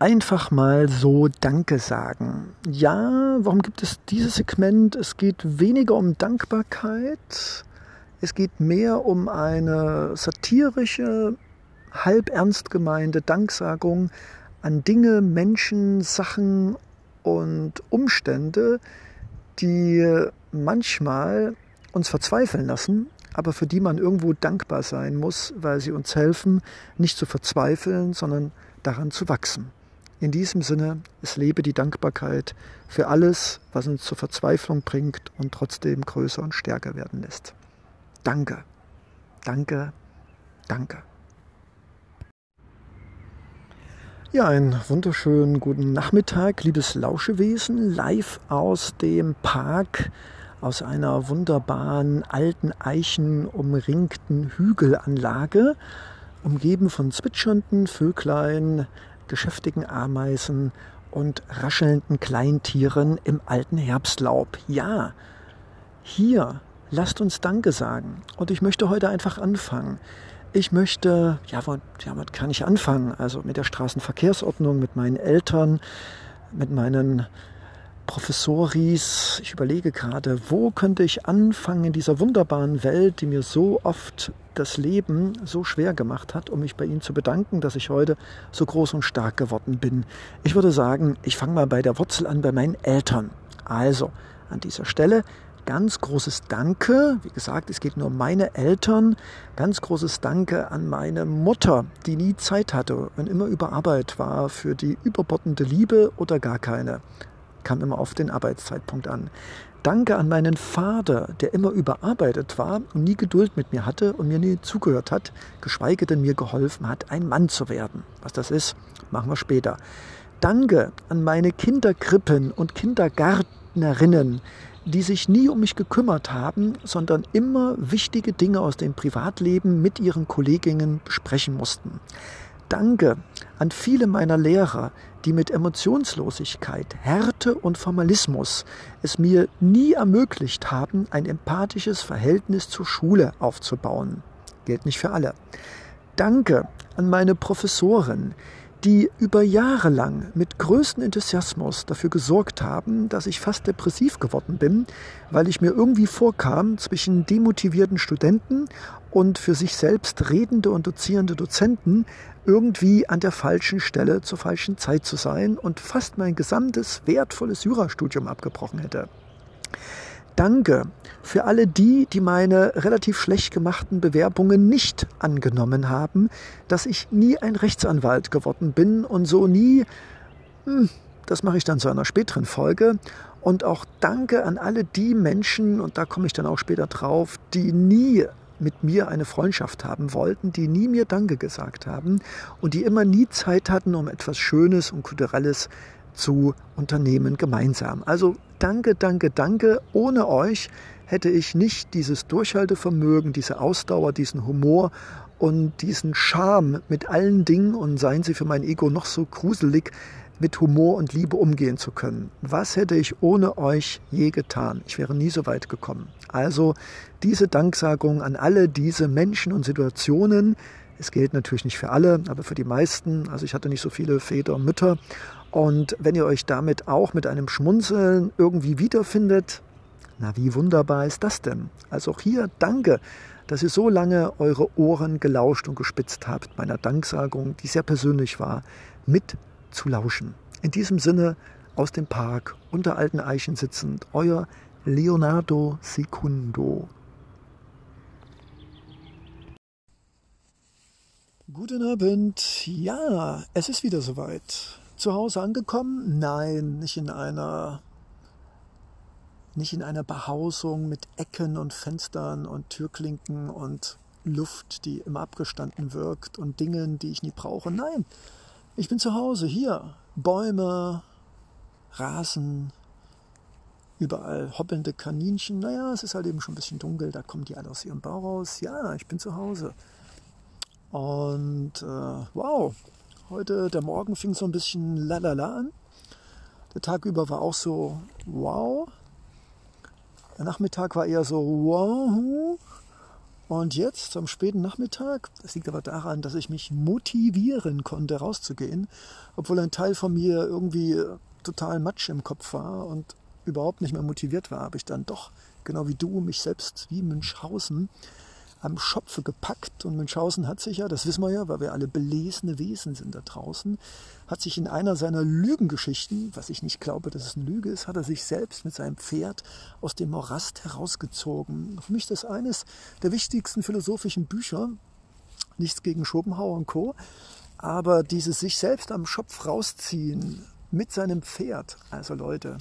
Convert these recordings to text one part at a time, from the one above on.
einfach mal so Danke sagen. Ja, warum gibt es dieses Segment? Es geht weniger um Dankbarkeit, es geht mehr um eine satirische, halb ernst gemeinte Danksagung an Dinge, Menschen, Sachen und Umstände, die manchmal uns verzweifeln lassen, aber für die man irgendwo dankbar sein muss, weil sie uns helfen, nicht zu verzweifeln, sondern daran zu wachsen. In diesem Sinne, es lebe die Dankbarkeit für alles, was uns zur Verzweiflung bringt und trotzdem größer und stärker werden lässt. Danke, danke, danke. Ja, einen wunderschönen guten Nachmittag, liebes Lauschewesen, live aus dem Park, aus einer wunderbaren alten Eichen umringten Hügelanlage, umgeben von zwitschernden Vöglein, geschäftigen Ameisen und raschelnden Kleintieren im alten Herbstlaub. Ja, hier lasst uns Danke sagen. Und ich möchte heute einfach anfangen. Ich möchte, ja, womit kann ich anfangen? Also mit der Straßenverkehrsordnung, mit meinen Eltern, mit meinen Professoris. Ich überlege gerade, wo könnte ich anfangen in dieser wunderbaren Welt, die mir so oft das Leben so schwer gemacht hat, um mich bei Ihnen zu bedanken, dass ich heute so groß und stark geworden bin. Ich würde sagen, ich fange mal bei der Wurzel an, bei meinen Eltern. Also, an dieser Stelle ganz großes Danke. Wie gesagt, es geht nur um meine Eltern. Ganz großes Danke an meine Mutter, die nie Zeit hatte und immer über Arbeit war für die überbordende Liebe oder gar keine. Kam immer auf den Arbeitszeitpunkt an. Danke an meinen Vater, der immer überarbeitet war und nie Geduld mit mir hatte und mir nie zugehört hat, geschweige denn mir geholfen hat, ein Mann zu werden. Was das ist, machen wir später. Danke an meine Kinderkrippen und Kindergärtnerinnen, die sich nie um mich gekümmert haben, sondern immer wichtige Dinge aus dem Privatleben mit ihren Kolleginnen besprechen mussten. Danke an viele meiner Lehrer, die mit Emotionslosigkeit, Härte und Formalismus es mir nie ermöglicht haben, ein empathisches Verhältnis zur Schule aufzubauen. Gilt nicht für alle. Danke an meine Professoren, die über Jahre lang mit größtem Enthusiasmus dafür gesorgt haben, dass ich fast depressiv geworden bin, weil ich mir irgendwie vorkam, zwischen demotivierten Studenten und für sich selbst redende und dozierende Dozenten irgendwie an der falschen Stelle zur falschen Zeit zu sein und fast mein gesamtes wertvolles Jurastudium abgebrochen hätte. Danke für alle die, die meine relativ schlecht gemachten Bewerbungen nicht angenommen haben, dass ich nie ein Rechtsanwalt geworden bin und so nie, hm, das mache ich dann zu einer späteren Folge. Und auch danke an alle die Menschen, und da komme ich dann auch später drauf, die nie mit mir eine Freundschaft haben wollten, die nie mir Danke gesagt haben und die immer nie Zeit hatten, um etwas Schönes und Kulturelles zu unternehmen gemeinsam. Also danke, danke, danke. Ohne euch hätte ich nicht dieses Durchhaltevermögen, diese Ausdauer, diesen Humor und diesen Charme mit allen Dingen und seien sie für mein Ego noch so gruselig, mit Humor und Liebe umgehen zu können. Was hätte ich ohne euch je getan? Ich wäre nie so weit gekommen. Also diese Danksagung an alle diese Menschen und Situationen. Es gilt natürlich nicht für alle, aber für die meisten. Also ich hatte nicht so viele Väter und Mütter und wenn ihr euch damit auch mit einem Schmunzeln irgendwie wiederfindet, na wie wunderbar ist das denn? Also auch hier danke, dass ihr so lange eure Ohren gelauscht und gespitzt habt, meiner Danksagung, die sehr persönlich war, mit zu lauschen. In diesem Sinne aus dem Park unter alten Eichen sitzend, euer Leonardo Secundo. Guten Abend. Ja, es ist wieder soweit zu Hause angekommen? Nein, nicht in einer nicht in einer Behausung mit Ecken und Fenstern und Türklinken und Luft, die immer abgestanden wirkt und Dingen, die ich nie brauche. Nein, ich bin zu Hause, hier. Bäume, Rasen, überall hoppelnde Kaninchen. Naja, es ist halt eben schon ein bisschen dunkel, da kommen die alle aus ihrem Bau raus. Ja, ich bin zu Hause. Und äh, wow, Heute, der Morgen fing so ein bisschen lalala an. Der Tag über war auch so wow. Der Nachmittag war eher so wow. Und jetzt am späten Nachmittag, das liegt aber daran, dass ich mich motivieren konnte, rauszugehen, obwohl ein Teil von mir irgendwie total Matsch im Kopf war und überhaupt nicht mehr motiviert war, habe ich dann doch, genau wie du, mich selbst wie Münchhausen am Schopfe gepackt. Und Münchhausen hat sich ja, das wissen wir ja, weil wir alle belesene Wesen sind da draußen, hat sich in einer seiner Lügengeschichten, was ich nicht glaube, dass es eine Lüge ist, hat er sich selbst mit seinem Pferd aus dem Morast herausgezogen. Für mich das eines der wichtigsten philosophischen Bücher. Nichts gegen Schopenhauer und Co. Aber dieses sich selbst am Schopf rausziehen mit seinem Pferd. Also Leute,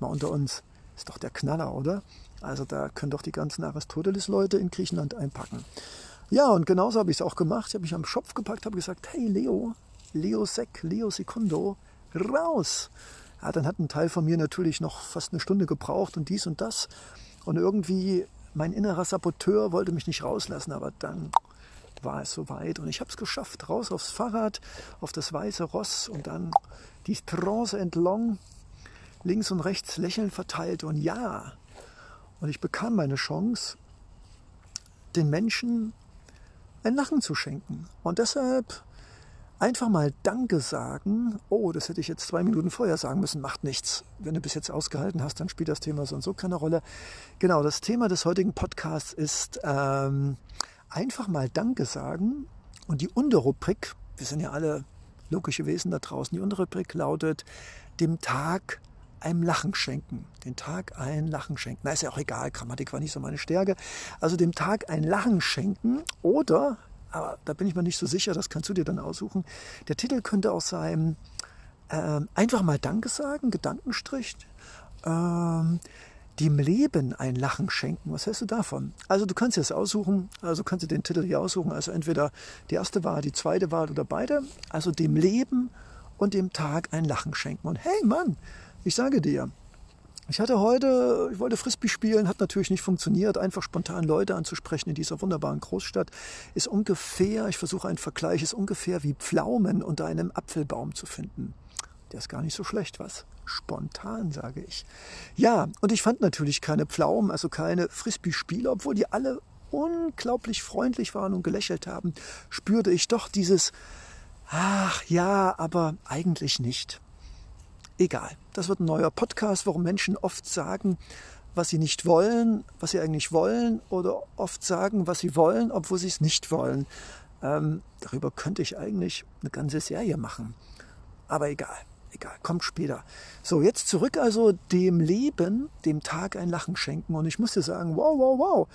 mal unter uns, ist doch der Knaller, oder? Also da können doch die ganzen Aristoteles-Leute in Griechenland einpacken. Ja, und genauso habe ich es auch gemacht. Ich habe mich am Schopf gepackt, habe gesagt, hey Leo, Leo Sec, Leo Secundo, raus. Ja, dann hat ein Teil von mir natürlich noch fast eine Stunde gebraucht und dies und das. Und irgendwie mein innerer Saboteur wollte mich nicht rauslassen, aber dann war es soweit und ich habe es geschafft. Raus aufs Fahrrad, auf das weiße Ross und dann die Straße entlang, links und rechts Lächeln verteilt und ja, und ich bekam meine Chance, den Menschen ein Lachen zu schenken. Und deshalb einfach mal Danke sagen. Oh, das hätte ich jetzt zwei Minuten vorher sagen müssen. Macht nichts. Wenn du bis jetzt ausgehalten hast, dann spielt das Thema so und so keine Rolle. Genau, das Thema des heutigen Podcasts ist ähm, einfach mal Danke sagen. Und die Unterrubrik, wir sind ja alle logische Wesen da draußen, die Unterrubrik lautet, dem Tag einem Lachen schenken. Den Tag ein Lachen schenken. Na, ist ja auch egal, Grammatik war nicht so meine Stärke. Also dem Tag ein Lachen schenken oder, aber da bin ich mir nicht so sicher, das kannst du dir dann aussuchen. Der Titel könnte auch sein, äh, einfach mal Danke sagen, Gedankenstrich. Ähm, dem Leben ein Lachen schenken. Was hältst du davon? Also du kannst es aussuchen, also kannst du den Titel hier aussuchen. Also entweder die erste Wahl, die zweite Wahl oder beide. Also dem Leben und dem Tag ein Lachen schenken. Und hey Mann, ich sage dir, ich hatte heute, ich wollte Frisbee spielen, hat natürlich nicht funktioniert. Einfach spontan Leute anzusprechen in dieser wunderbaren Großstadt ist ungefähr, ich versuche einen Vergleich, ist ungefähr wie Pflaumen unter einem Apfelbaum zu finden. Der ist gar nicht so schlecht, was? Spontan, sage ich. Ja, und ich fand natürlich keine Pflaumen, also keine Frisbee-Spieler, obwohl die alle unglaublich freundlich waren und gelächelt haben, spürte ich doch dieses, ach ja, aber eigentlich nicht. Egal, das wird ein neuer Podcast, warum Menschen oft sagen, was sie nicht wollen, was sie eigentlich wollen, oder oft sagen, was sie wollen, obwohl sie es nicht wollen. Ähm, darüber könnte ich eigentlich eine ganze Serie machen. Aber egal, egal, kommt später. So, jetzt zurück also dem Leben, dem Tag ein Lachen schenken. Und ich muss dir sagen, wow, wow, wow.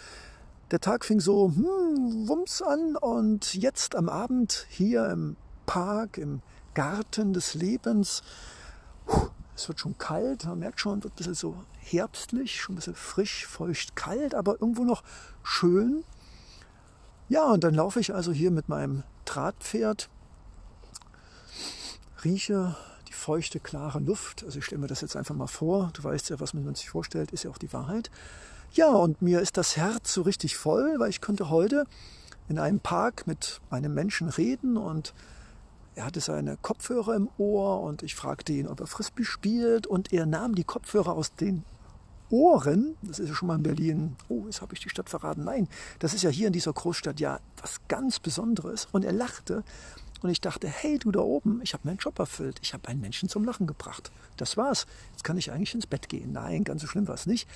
Der Tag fing so, hm, wumms an und jetzt am Abend hier im Park, im Garten des Lebens, es wird schon kalt, man merkt schon, wird ein bisschen so herbstlich, schon ein bisschen frisch, feucht, kalt, aber irgendwo noch schön. Ja, und dann laufe ich also hier mit meinem Drahtpferd, rieche die feuchte, klare Luft. Also ich stelle mir das jetzt einfach mal vor. Du weißt ja, was man sich vorstellt, ist ja auch die Wahrheit. Ja, und mir ist das Herz so richtig voll, weil ich konnte heute in einem Park mit einem Menschen reden und er hatte seine Kopfhörer im Ohr und ich fragte ihn, ob er Frisbee spielt und er nahm die Kopfhörer aus den Ohren, das ist ja schon mal in Berlin, oh, jetzt habe ich die Stadt verraten. Nein, das ist ja hier in dieser Großstadt ja was ganz Besonderes. Und er lachte und ich dachte, hey, du da oben, ich habe meinen Job erfüllt. Ich habe einen Menschen zum Lachen gebracht. Das war's. Jetzt kann ich eigentlich ins Bett gehen. Nein, ganz so schlimm war es nicht.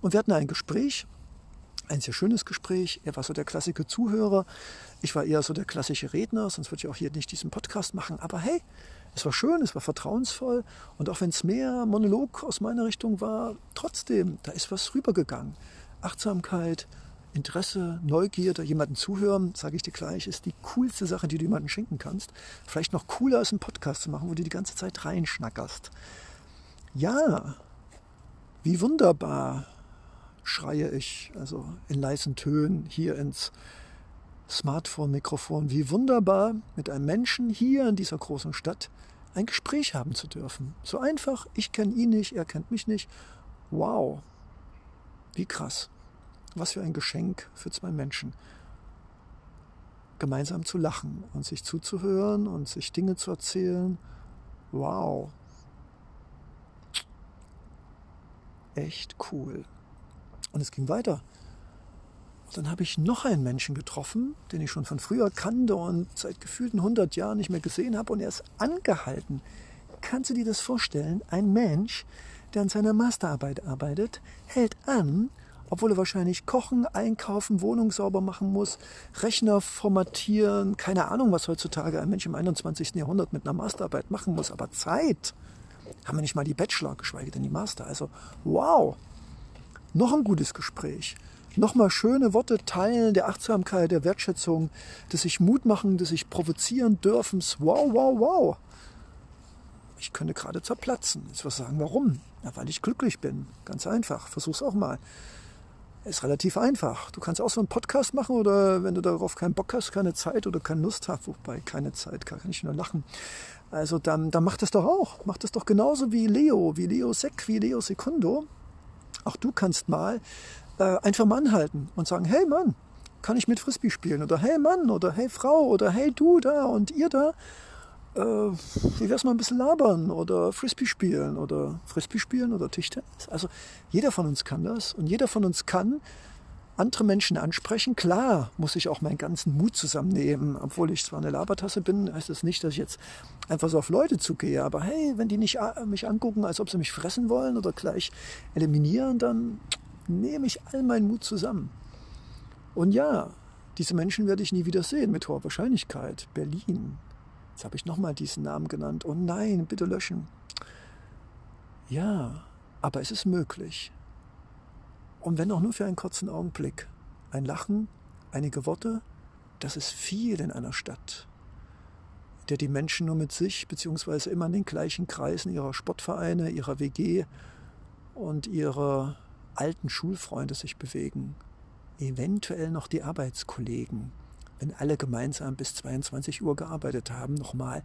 Und wir hatten ein Gespräch ein sehr schönes Gespräch. Er war so der klassische Zuhörer. Ich war eher so der klassische Redner, sonst würde ich auch hier nicht diesen Podcast machen. Aber hey, es war schön, es war vertrauensvoll. Und auch wenn es mehr Monolog aus meiner Richtung war, trotzdem, da ist was rübergegangen. Achtsamkeit, Interesse, Neugierde, jemanden zuhören, sage ich dir gleich, ist die coolste Sache, die du jemandem schenken kannst. Vielleicht noch cooler als einen Podcast zu machen, wo du die ganze Zeit reinschnackerst. Ja, wie wunderbar schreie ich, also in leisen Tönen hier ins Smartphone-Mikrofon. Wie wunderbar, mit einem Menschen hier in dieser großen Stadt ein Gespräch haben zu dürfen. So einfach, ich kenne ihn nicht, er kennt mich nicht. Wow, wie krass. Was für ein Geschenk für zwei Menschen. Gemeinsam zu lachen und sich zuzuhören und sich Dinge zu erzählen. Wow. Echt cool. Und es ging weiter. dann habe ich noch einen Menschen getroffen, den ich schon von früher kannte und seit gefühlten 100 Jahren nicht mehr gesehen habe. Und er ist angehalten. Kannst du dir das vorstellen? Ein Mensch, der an seiner Masterarbeit arbeitet, hält an, obwohl er wahrscheinlich kochen, einkaufen, Wohnung sauber machen muss, Rechner formatieren, keine Ahnung, was heutzutage ein Mensch im 21. Jahrhundert mit einer Masterarbeit machen muss. Aber Zeit haben wir nicht mal die Bachelor, geschweige denn die Master. Also wow, noch ein gutes Gespräch nochmal schöne Worte teilen der Achtsamkeit, der Wertschätzung, des sich Mut machen, des sich provozieren dürfen. Wow, wow, wow. Ich könnte gerade zerplatzen. Jetzt was sagen, warum? Ja, weil ich glücklich bin. Ganz einfach. Versuch's auch mal. Ist relativ einfach. Du kannst auch so einen Podcast machen oder wenn du darauf keinen Bock hast, keine Zeit oder keine Lust hast, wobei keine Zeit, kann ich nur lachen. Also dann, dann mach das doch auch. Mach das doch genauso wie Leo, wie Leo Sek, wie Leo Secondo. Auch du kannst mal äh, einfach mal anhalten und sagen, hey Mann, kann ich mit Frisbee spielen? Oder hey Mann, oder hey Frau, oder hey du da und ihr da. Äh, wie wär's mal ein bisschen labern oder Frisbee spielen oder Frisbee spielen oder Tischtennis? Also jeder von uns kann das und jeder von uns kann andere Menschen ansprechen. Klar muss ich auch meinen ganzen Mut zusammennehmen. Obwohl ich zwar eine Labertasse bin, heißt das nicht, dass ich jetzt einfach so auf Leute zugehe. Aber hey, wenn die nicht äh, mich angucken, als ob sie mich fressen wollen oder gleich eliminieren, dann nehme ich all meinen Mut zusammen. Und ja, diese Menschen werde ich nie wieder sehen, mit hoher Wahrscheinlichkeit. Berlin. Jetzt habe ich nochmal diesen Namen genannt. Oh nein, bitte löschen. Ja, aber es ist möglich. Und wenn auch nur für einen kurzen Augenblick. Ein Lachen, einige Worte, das ist viel in einer Stadt, der die Menschen nur mit sich, beziehungsweise immer in den gleichen Kreisen ihrer Sportvereine, ihrer WG und ihrer alten Schulfreunde sich bewegen, eventuell noch die Arbeitskollegen, wenn alle gemeinsam bis 22 Uhr gearbeitet haben, nochmal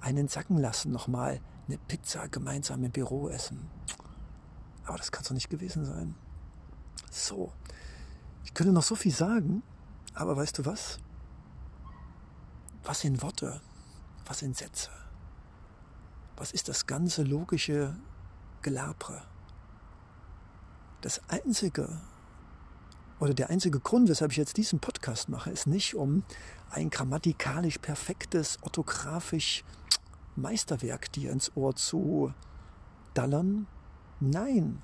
einen sacken lassen, nochmal eine Pizza gemeinsam im Büro essen. Aber das kann es doch nicht gewesen sein. So, ich könnte noch so viel sagen, aber weißt du was? Was sind Worte? Was sind Sätze? Was ist das ganze logische Gelabere? Das einzige oder der einzige Grund, weshalb ich jetzt diesen Podcast mache, ist nicht, um ein grammatikalisch perfektes, orthografisch Meisterwerk dir ins Ohr zu dallern. Nein.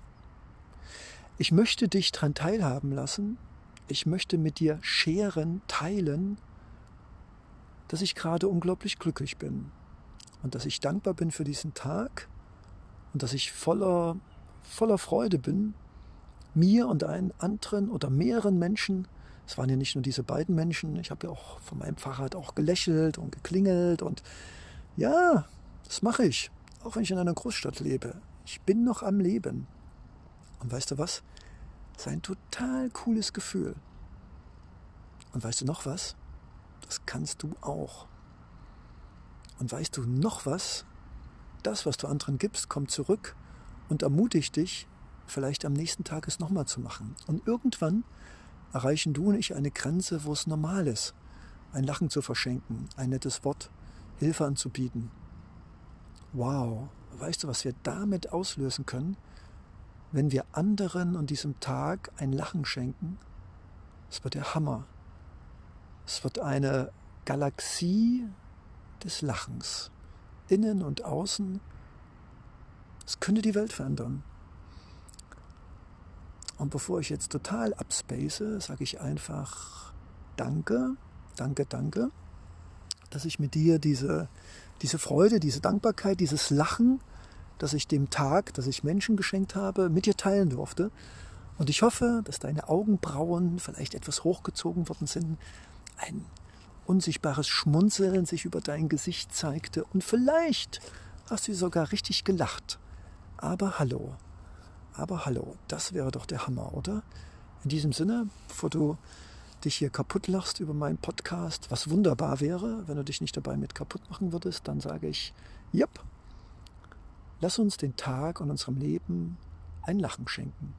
Ich möchte dich daran teilhaben lassen. Ich möchte mit dir scheren, teilen, dass ich gerade unglaublich glücklich bin und dass ich dankbar bin für diesen Tag und dass ich voller, voller Freude bin, mir und einen anderen oder mehreren Menschen, es waren ja nicht nur diese beiden Menschen, ich habe ja auch von meinem Fahrrad auch gelächelt und geklingelt und ja, das mache ich, auch wenn ich in einer Großstadt lebe. Ich bin noch am Leben. Und weißt du was? Das ist ein total cooles Gefühl. Und weißt du noch was? Das kannst du auch. Und weißt du noch was? Das, was du anderen gibst, kommt zurück und ermutigt dich, vielleicht am nächsten Tag es nochmal zu machen. Und irgendwann erreichen du und ich eine Grenze, wo es normal ist, ein Lachen zu verschenken, ein nettes Wort, Hilfe anzubieten. Wow, weißt du, was wir damit auslösen können, wenn wir anderen und diesem Tag ein Lachen schenken? Es wird der Hammer. Es wird eine Galaxie des Lachens, innen und außen. Es könnte die Welt verändern. Und bevor ich jetzt total abspace, sage ich einfach Danke, danke, danke, dass ich mit dir diese, diese Freude, diese Dankbarkeit, dieses Lachen, dass ich dem Tag, dass ich Menschen geschenkt habe, mit dir teilen durfte. Und ich hoffe, dass deine Augenbrauen vielleicht etwas hochgezogen worden sind, ein unsichtbares Schmunzeln sich über dein Gesicht zeigte und vielleicht hast du sogar richtig gelacht. Aber hallo, aber hallo, das wäre doch der Hammer, oder? In diesem Sinne, bevor du dich hier kaputt lachst über meinen Podcast, was wunderbar wäre, wenn du dich nicht dabei mit kaputt machen würdest, dann sage ich, yep, lass uns den Tag und unserem Leben ein Lachen schenken.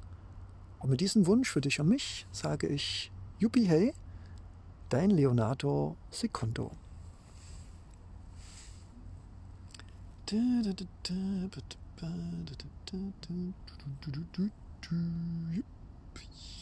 Und mit diesem Wunsch für dich und mich sage ich, Yuppie hey, dein Leonardo Secondo.